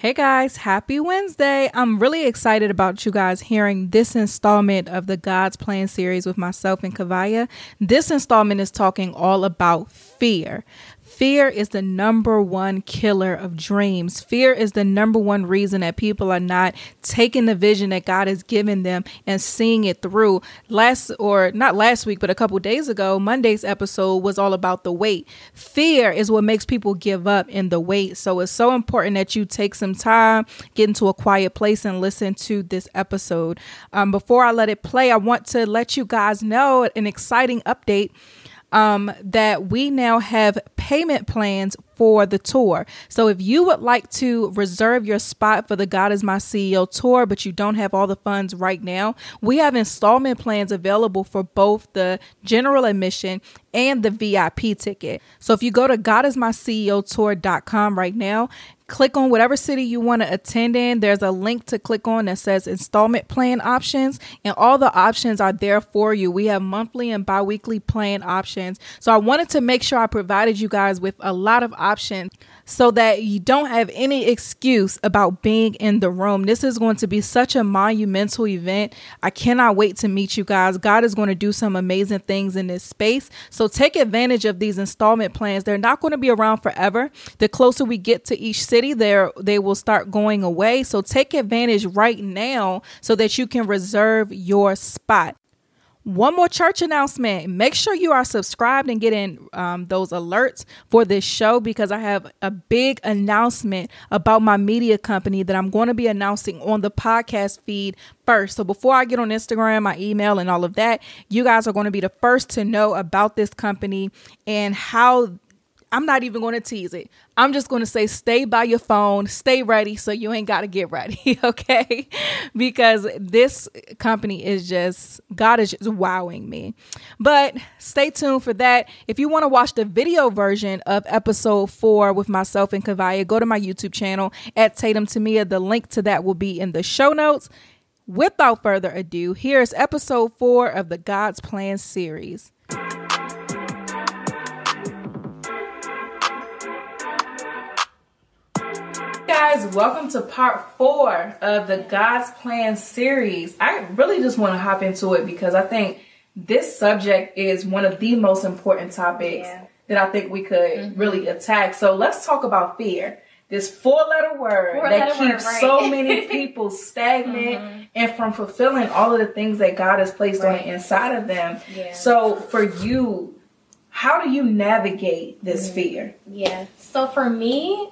Hey guys, happy Wednesday. I'm really excited about you guys hearing this installment of the God's Plan series with myself and Kavaya. This installment is talking all about fear. Fear is the number one killer of dreams. Fear is the number one reason that people are not taking the vision that God has given them and seeing it through. Last, or not last week, but a couple days ago, Monday's episode was all about the wait. Fear is what makes people give up in the wait. So it's so important that you take some time, get into a quiet place, and listen to this episode. Um, before I let it play, I want to let you guys know an exciting update um, that we now have payment plans for the tour. So if you would like to reserve your spot for the God is My CEO tour, but you don't have all the funds right now, we have installment plans available for both the general admission and the VIP ticket. So if you go to godismyceotour.com right now, click on whatever city you want to attend in. There's a link to click on that says installment plan options, and all the options are there for you. We have monthly and bi weekly plan options. So I wanted to make sure I provided you guys with a lot of options so that you don't have any excuse about being in the room. This is going to be such a monumental event. I cannot wait to meet you guys. God is going to do some amazing things in this space. So take advantage of these installment plans. They're not going to be around forever. The closer we get to each city, there they will start going away. So take advantage right now so that you can reserve your spot. One more church announcement. Make sure you are subscribed and getting um, those alerts for this show because I have a big announcement about my media company that I'm going to be announcing on the podcast feed first. So before I get on Instagram, my email, and all of that, you guys are going to be the first to know about this company and how I'm not even going to tease it. I'm just going to say stay by your phone, stay ready so you ain't got to get ready, okay? because this company is just, God is just wowing me. But stay tuned for that. If you want to watch the video version of episode four with myself and Kavaya, go to my YouTube channel at Tatum Temia. The link to that will be in the show notes. Without further ado, here's episode four of the God's Plan series. Guys, welcome to part four of the God's Plan series. I really just want to hop into it because I think this subject is one of the most important topics yeah. that I think we could mm-hmm. really attack. So let's talk about fear. This four letter word four that letter keeps word, right. so many people stagnant mm-hmm. and from fulfilling all of the things that God has placed right. on the inside of them. Yeah. So for you, how do you navigate this mm-hmm. fear? Yeah. So for me,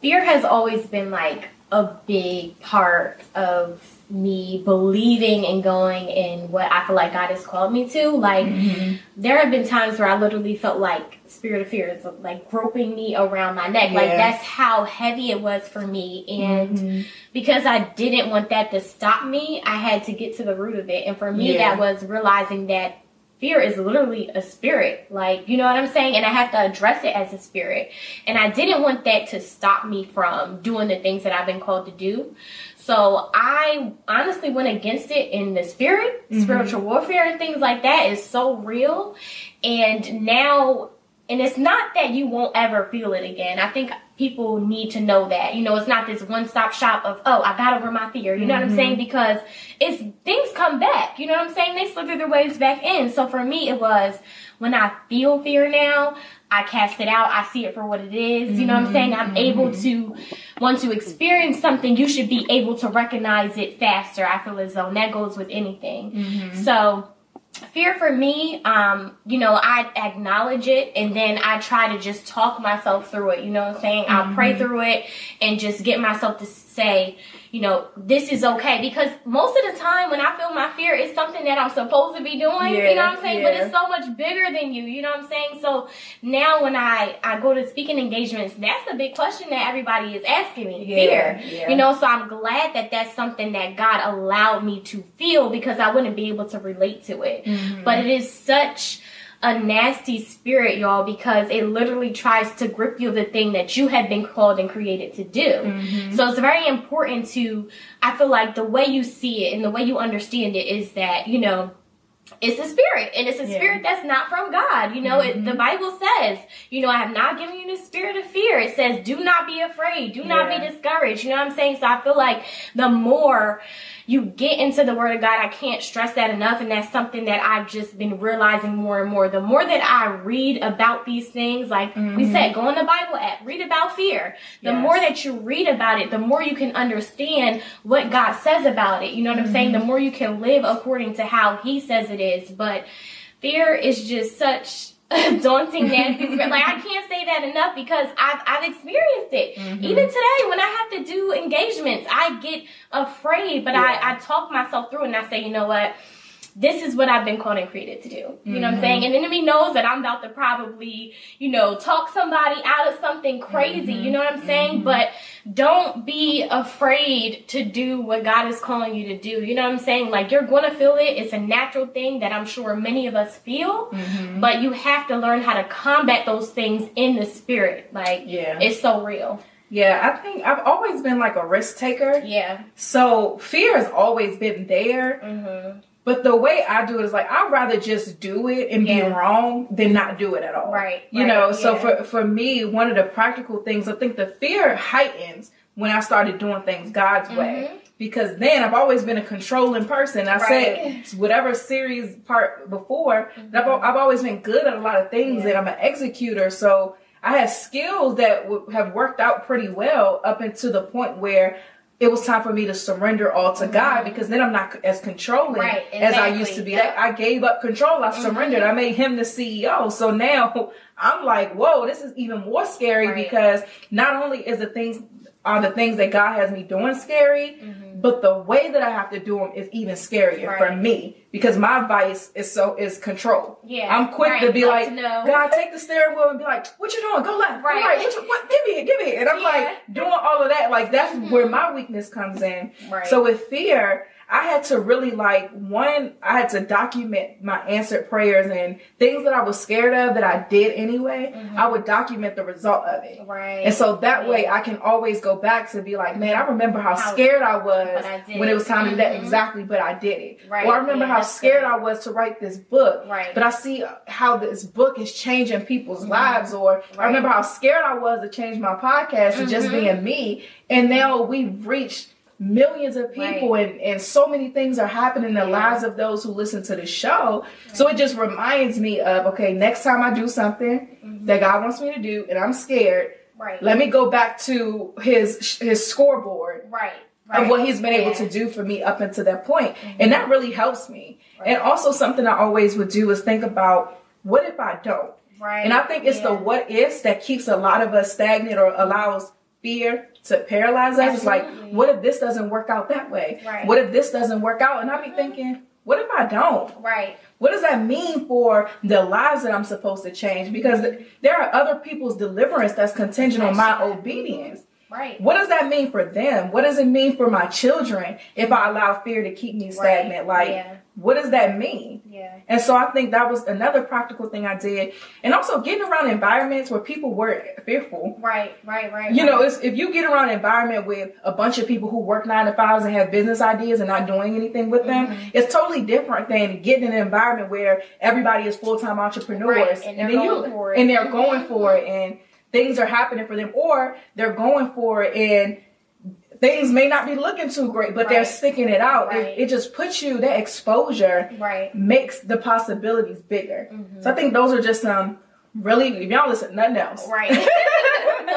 fear has always been like a big part of me believing and going in what I feel like God has called me to. Like mm-hmm. there have been times where I literally felt like spirit of fear is like groping me around my neck. Yeah. Like that's how heavy it was for me. And mm-hmm. because I didn't want that to stop me, I had to get to the root of it. And for me yeah. that was realizing that fear is literally a spirit. Like, you know what I'm saying? And I have to address it as a spirit. And I didn't want that to stop me from doing the things that I've been called to do. So I honestly went against it in the spirit, mm-hmm. spiritual warfare and things like that is so real. And now and it's not that you won't ever feel it again. I think people need to know that. You know, it's not this one stop shop of, oh, I got over my fear. You know mm-hmm. what I'm mm-hmm. saying? Because it's things come back. You know what I'm saying? They slither their ways back in. So for me, it was when I feel fear now, I cast it out. I see it for what it is. You know what I'm saying? I'm able mm-hmm. to, once you experience something, you should be able to recognize it faster. I feel as though and that goes with anything. Mm-hmm. So, fear for me, um, you know, I acknowledge it and then I try to just talk myself through it. You know what I'm saying? Mm-hmm. I'll pray mm-hmm. through it and just get myself to say, you know, this is okay. Because most of the time when I feel my fear, it's something that I'm supposed to be doing. Yeah, you know what I'm saying? Yeah. But it's so much bigger than you. You know what I'm saying? So now when I, I go to speaking engagements, that's the big question that everybody is asking me. Yeah, fear. You know, so I'm glad that that's something that God allowed me to feel because I wouldn't be able to relate to it. Mm-hmm. But it is such a nasty spirit, y'all, because it literally tries to grip you of the thing that you have been called and created to do. Mm-hmm. So it's very important to, I feel like the way you see it and the way you understand it is that, you know, it's a spirit and it's a Yeah. spirit that's not from god you know it, the bible says you know i have not given you the spirit of fear it says do not be afraid do not Yeah. be discouraged you know what i'm saying so i feel like the more you get into the word of god i can't stress that enough and that's something that i've just been realizing more and more. The more that i read about these things like we mm-hmm. said go on the bible app read about fear. The Yes. more that you read about it the more you can understand what god says about it you know what i'm saying? Mm-hmm. The more you can live according to how he says it is. But fear is just such daunting nasty like i can't say that enough because i've, I've experienced it. Mm-hmm. Even today when i have to do engagements i get afraid but Yeah. I, I talk myself through and i say you know what this is what I've been called and created to do. You know what I'm mm-hmm. saying? And the enemy knows that I'm about to probably, you know, talk somebody out of something crazy. Mm-hmm. You know what I'm saying? Mm-hmm. But don't be afraid to do what God is calling you to do. You know what I'm saying? Like you're going to feel it. It's a natural thing that I'm sure many of us feel. But you have to learn how to combat those things in the spirit. Like Yeah. it's so real. Yeah, I think I've always been like a risk taker. Yeah. So fear has always been there. Mm-hmm. But the way I do it is like I'd rather just do it and Yeah. be wrong than not do it at all. Right, You right, know, so for for me, one of the practical things I think the fear heightens when I started doing things God's way. Because then I've always been a controlling person. I Mm-hmm. Right. Mm-hmm. said whatever series part before, that I've, I've always been good at a lot of things Yeah. and I'm an executor. So I have skills that w- have worked out pretty well up until the point where it was time for me to surrender all to God because then I'm not as controlling Mm-hmm. Right, as I used to be. yep. I, I gave up control. I surrendered. I made him the CEO. So now I'm like, whoa, this is even more scary Right. because not only is the things are the things that God has me doing scary, but the way that I have to do them is even scarier for Mm-hmm. Me because my vice is so is control. Yeah, I'm quick to be like, to. God, take the steering wheel and be like, what you doing? Go left, Right. right. What, you, what? Give me it, give me it. And I'm Yeah. Mm-hmm. like doing all of that. Like that's where my weakness comes in. Right. So with fear, I had to really like one, I had to document my answered prayers and things that I was scared of that I did anyway. I would document the result of it. Mm-hmm. Right. And so that way I can always go back to be like, man, I remember how, How- scared I was I when it was time to do that exactly, but I did it. Right, Or I remember yeah, how scared good. I was to write this book. Right. But I see how this book is changing people's lives. Or I Mm-hmm. Remember how scared I was to change my podcast to just Mhm. being me. And now we've reached millions of people Right. and, and so many things are happening in the Yeah. lives of those who listen to the show. So it just reminds me of, okay, next time I do something Mm-hmm. that God wants me to do and I'm scared, right. let me go back to his his scoreboard right. Right. of what he's been able Yeah. Mm-hmm. to do for me up until that point. And that really helps me. Right. And also something I always would do is think about what if I don't? Right. And I think it's the what ifs that keeps a lot of us stagnant or allows fear to paralyze us. It's like, what if this doesn't work out that way? Right. What if this doesn't work out? And I Mm-hmm. be thinking, what if I don't? Right. What does that mean for the lives that I'm supposed to change? Because there are other people's deliverance that's contingent on my obedience. Right. What does that mean for them? What does it mean for my children if I allow fear to keep me stagnant? Like, Yeah. what does that mean? Yeah. And so I think that was another practical thing I did. And also getting around environments where people were fearful. Right. Right. Right. You right. know, it's, if you get around an environment with a bunch of people who work nine to fives and have business ideas and not doing anything with them, Mm-hmm. it's totally different than getting in an environment where everybody is full time entrepreneurs Right, and they're for it. and they're going for it and things are happening for them or they're going for it and things may not be looking too great, but they're sticking it out. Right. It, it just puts you that exposure Right. makes the possibilities bigger. Mm-hmm. So I think those are just some really if y'all listen nothing else. Right.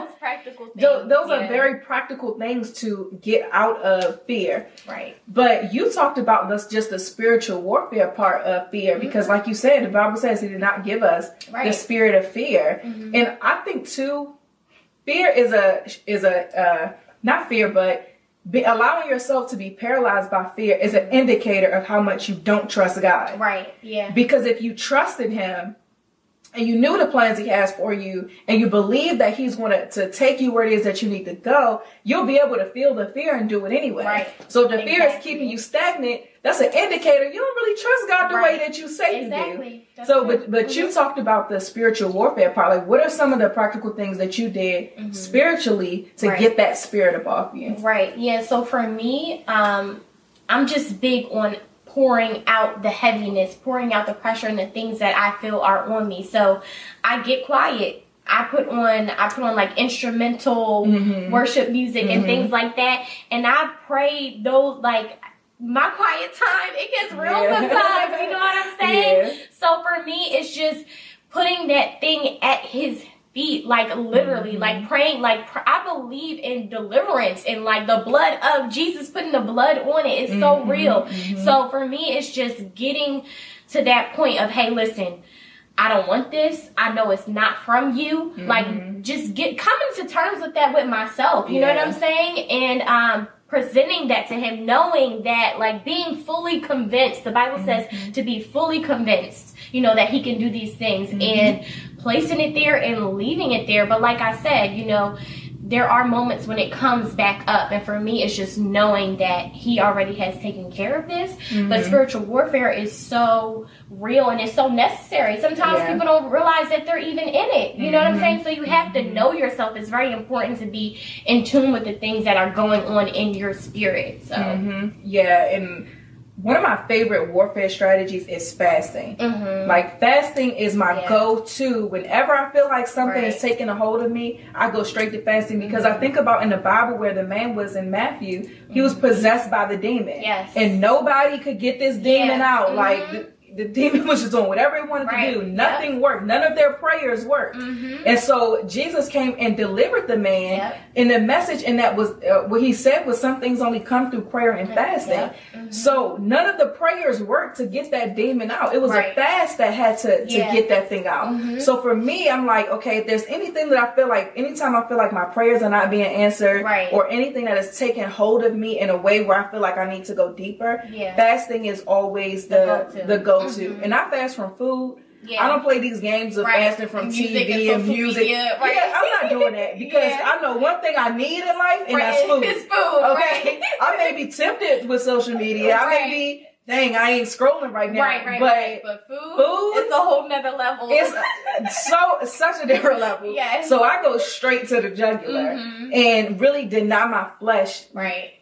those practical things. Tho- those are very practical things to get out of fear. right. But you talked about this just the spiritual warfare part of fear because, like you said, the Bible says He did not give us the spirit of fear, and I think too, fear is a is a uh, not fear, but be, allowing yourself to be paralyzed by fear is an indicator of how much you don't trust God. Right. Yeah. Because if you trusted him and you knew the plans he has for you and you believe that he's going to, to take you where it is that you need to go, you'll be able to feel the fear and do it anyway. Right. So if the fear is keeping you stagnant, that's an indicator you don't really trust God the way that you say you do. That's So, but but you Mhm. talked about the spiritual warfare part. Like, what are some of the practical things that you did spiritually to Mm-hmm. Right. get that spirit up off you? Right. Yeah. So for me, um, I'm just big on pouring out the heaviness, pouring out the pressure and the things that I feel are on me. So I get quiet. I put on I put on like instrumental mm-hmm. worship music mm-hmm. and things like that. And I pray those like my quiet time, it gets real yeah. sometimes, you know what I'm saying? Yeah. So for me it's just putting that thing at his feet, like literally, mm-hmm. like praying, like pr- I believe in deliverance and like the blood of Jesus, putting the blood on it is mm-hmm. so real. Mm-hmm. So for me, it's just getting to that point of, hey, listen, I don't want this. I know it's not from you. Like mm-hmm. just get coming to terms with that with myself. You yeah. know what I'm saying? And um presenting that to him, knowing that like being fully convinced, the Bible says mm-hmm. to be fully convinced, you know, that he can do these things mm-hmm. and placing it there and leaving it there. But like I said, you know, there are moments when it comes back up and for me it's just knowing that he already has taken care of this mm-hmm. but spiritual warfare is so real and it's so necessary sometimes yeah. people don't realize that they're even in it you mm-hmm. know what i'm mm-hmm. saying so you have to know yourself it's very important to be in tune with the things that are going on in your spirit so mm-hmm. yeah and one of my favorite warfare strategies is fasting. Mm-hmm. Like fasting is my yeah. go-to. Whenever I feel like something right. is taking a hold of me, I go straight to fasting because mm-hmm. I think about in the Bible where the man was in Matthew, he was mm-hmm. possessed by the demon. Yes. And nobody could get this demon out. Like mm-hmm the demon was just doing whatever he wanted right. to do. Nothing yep. worked. None of their prayers worked. Mm-hmm. And so Jesus came and delivered the man. Yep. And the message in that was uh, what he said was some things only come through prayer and fasting. Yep. Mm-hmm. So none of the prayers worked to get that demon out. It was right. a fast that had to, to yeah. get that thing out. Mm-hmm. So for me, I'm like, okay, if there's anything that I feel like, anytime I feel like my prayers are not being answered right. or anything that is taking hold of me in a way where I feel like I need to go deeper, yeah. fasting is always the, the go-to. The go to. Mm-hmm. And I fast from food. Yeah. I don't play these games of right. fasting from TV and, and music. Media, right. Yeah, I'm not doing that because yeah. I know one thing I need in life, and right. that's food. It's food. Okay, I may be tempted with social media. I may be. Dang, I ain't scrolling right now. Right, right, but, right. But food, food, it's a whole nother level. It's so such a different level. Yes. So I go straight to the jugular mm-hmm. and really deny my flesh. Right.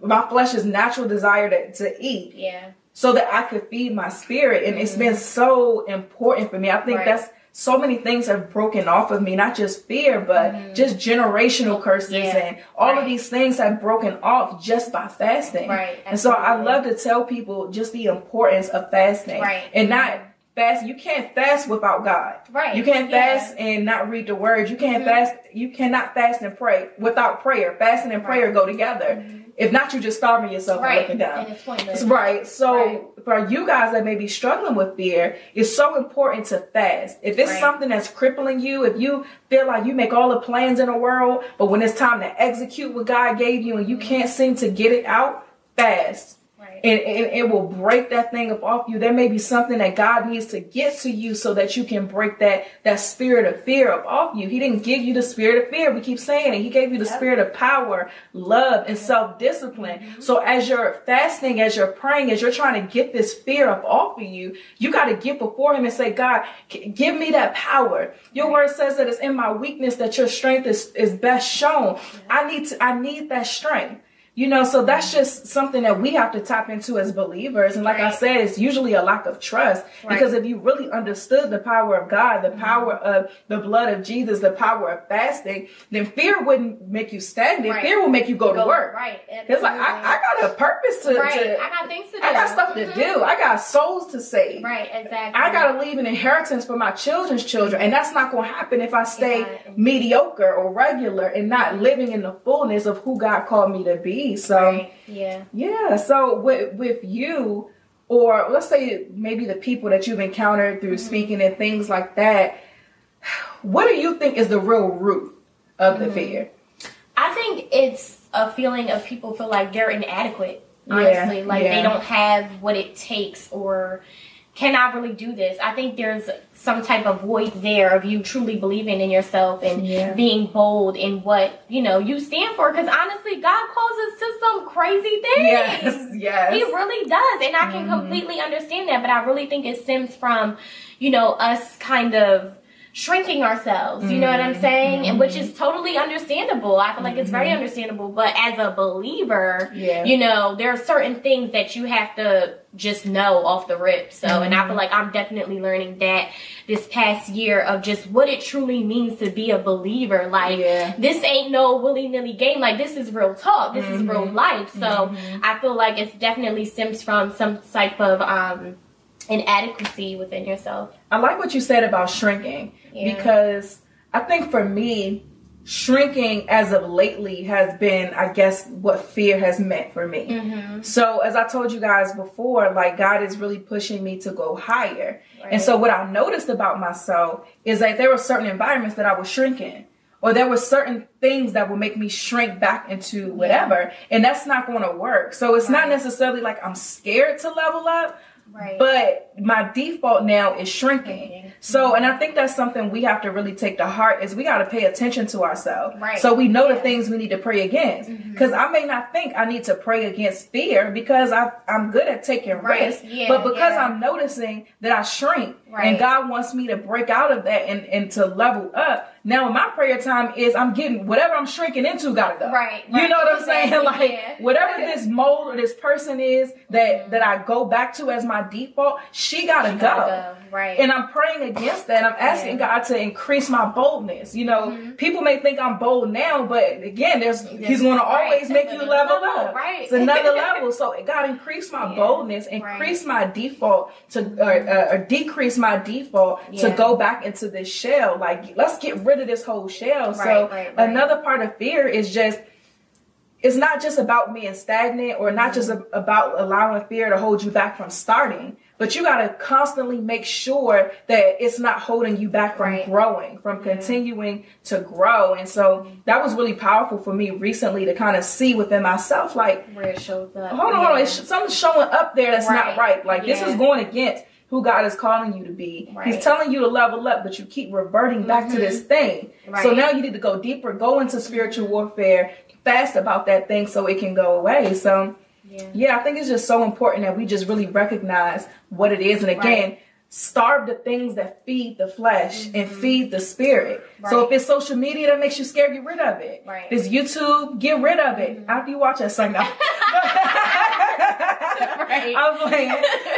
My flesh's natural desire to, to eat. Yeah so that I could feed my spirit. And mm-hmm. it's been so important for me. I think right. that's so many things have broken off of me, not just fear, but mm-hmm. just generational curses yeah. and all right. of these things have broken off just by fasting. Right. And so I love to tell people just the importance of fasting. Right. And not fast. You can't fast without God. Right. You can't fast yeah. and not read the word. You can't mm-hmm. fast. You cannot fast and pray without prayer. Fasting and prayer go together. Mm-hmm. If not, you're just starving yourself right. and looking down. And it's pointless. Right. So right. for you guys that may be struggling with fear, it's so important to fast. If it's right. something that's crippling you, if you feel like you make all the plans in the world, but when it's time to execute what God gave you and you mm-hmm. can't seem to get it out, fast and, and, it will break that thing up off you. There may be something that God needs to get to you so that you can break that that spirit of fear up off you. He didn't give you the spirit of fear. We keep saying it. He gave you the yep. spirit of power, love, and self discipline. Mm-hmm. So as you're fasting, as you're praying, as you're trying to get this fear up off of you, you got to get before Him and say, God, give me that power. Your word says that it's in my weakness that your strength is is best shown. I need to. I need that strength. You know, so that's just something that we have to tap into as believers. And like right. I said, it's usually a lack of trust right. because if you really understood the power of God, the mm-hmm. power of the blood of Jesus, the power of fasting, then fear wouldn't make you stagnant. Right. Fear will make you go, go to work. Right. It's like, I, I, got a purpose to, right. to, I got things to do. I got stuff mm-hmm. to do. I got souls to save. Right. Exactly. I got to leave an inheritance for my children's children. And that's not going to happen if I stay yeah. mediocre or regular and not living in the fullness of who God called me to be. So, yeah. Yeah. So with with you, or let's say maybe the people that you've encountered through mm-hmm. speaking and things like that, what do you think is the real root of mm-hmm. the fear? I think it's a feeling of people feel like they're inadequate. Honestly, yeah, like yeah. they don't have what it takes or can I really do this? I think there's some type of void there of you truly believing in yourself and yeah. being bold in what you know you stand for. Because honestly, God calls us to some crazy things. Yes, yes, He really does, and I can mm-hmm. completely understand that. But I really think it stems from, you know, us kind of shrinking ourselves. You know what I'm mm-hmm. saying? And which mm-hmm. is totally understandable. I feel like it's very mm-hmm. understandable. But as a believer, Yeah. you know, there are certain things that you have to just know off the rip. So, and I feel like I'm definitely learning that this past year of just what it truly means to be a believer. Like, Yeah. this ain't no willy nilly game. Like, this is real talk. This is real life. So, I feel like it's definitely stems from some type of um inadequacy within yourself. I like what you said about shrinking Yeah. because I think for me, shrinking as of lately has been, I guess, what fear has meant for me. Mm-hmm. So, as I told you guys before, like God is really pushing me to go higher. Right. And so, what I noticed about myself is that there were certain environments that I was shrinking. Or there were certain things that would make me shrink back into whatever, and that's not going to work. So it's not necessarily like I'm scared to level up, Right. but my default now is shrinking. Shrinking. So, and I think that's something we have to really take to heart is we got to pay attention to ourselves. Right. So we know the things we need to pray against. Mm-hmm. Because I may not think I need to pray against fear because I, I'm good at taking Right. risks. Yeah, but because yeah. I'm noticing that I shrink and God wants me to break out of that and, and to level up. Now my prayer time is I'm getting whatever I'm shrinking into gotta go. Right, You know what I'm saying? Exactly, Like yeah. whatever this mold or this person is that Mm-hmm. that I go back to as my default, she gotta, go. Gotta go, right. And I'm praying against that. I'm asking Yeah. God to increase my boldness. You know, people may think I'm bold now, but again, there's He's going to right. always make you level up. right. It's another level. So God, increase my Yeah. boldness, increase my default to, or, uh, or decrease my default to go back into this shell. Like, let's get rid of this whole shell. so Right, right, right. another part of fear is just it's not just about being stagnant or not just Mm-hmm. a- about allowing fear to hold you back from starting, but you got to constantly make sure that it's not holding you back from Right. growing, from continuing to grow. And so that was really powerful for me recently to kind of see within myself, like, Where it shows up. hold on, hold on, it's, something's showing up there that's not Right. right. Like, this is going against who God is calling you to be. He's Right. Mm-hmm. telling you to level up, but you keep reverting back to this thing. So now you need to go deeper, go into spiritual warfare, fast about that thing so it can go away. So Yeah. yeah, I think it's just so important that we just really recognize what it is. And again, Right. starve the things that feed the flesh and feed the spirit. So if it's social media that makes you scared, get rid of it. Right. If it's YouTube, get rid of it after you watch that song. No. Right. I'm playing,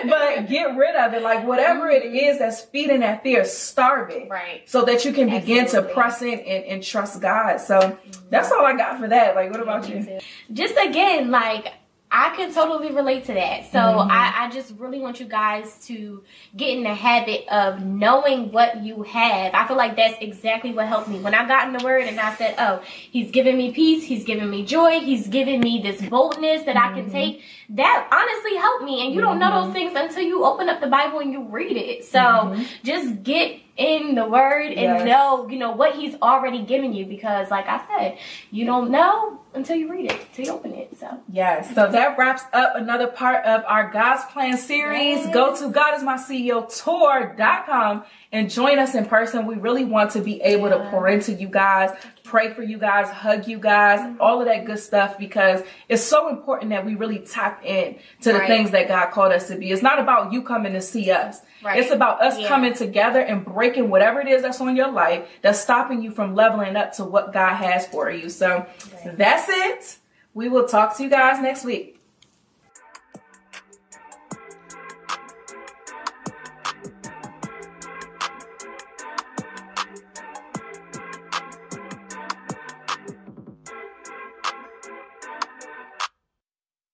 but get rid of it. Like whatever it mm-hmm. is that's feeding that fear, starve it, Right. So that you can begin to press in and, and trust God. So that's mm-hmm. all I got for that. Like, what about you? Just again, like I can totally relate to that. So Mm-hmm. I, I just really want you guys to get in the habit of knowing what you have. I feel like that's exactly what helped me. When I got in the word and I said, Oh, he's giving me peace, he's giving me joy, he's giving me this boldness that I Mm-hmm. can take. That honestly helped me. And you don't know those things until you open up the Bible and you read it. So just get in the word and. Yes. know, you know, what he's already given you because like I said, you don't know until you read it, till you open it. So Yes. So that wraps up another part of our God's Plan series. Yes. Go to God is my CEO tour.com and join us in person. We really want to be able to pour into you guys, pray for you guys, hug you guys, Mm-hmm. all of that good stuff because it's so important that we really tap in to the Right. things that God called us to be. It's not about you coming to see us. Right. It's about us Yeah. coming together and breaking whatever it is that's on your life that's stopping you from leveling up to what God has for you. So that's it. We will talk to you guys next week.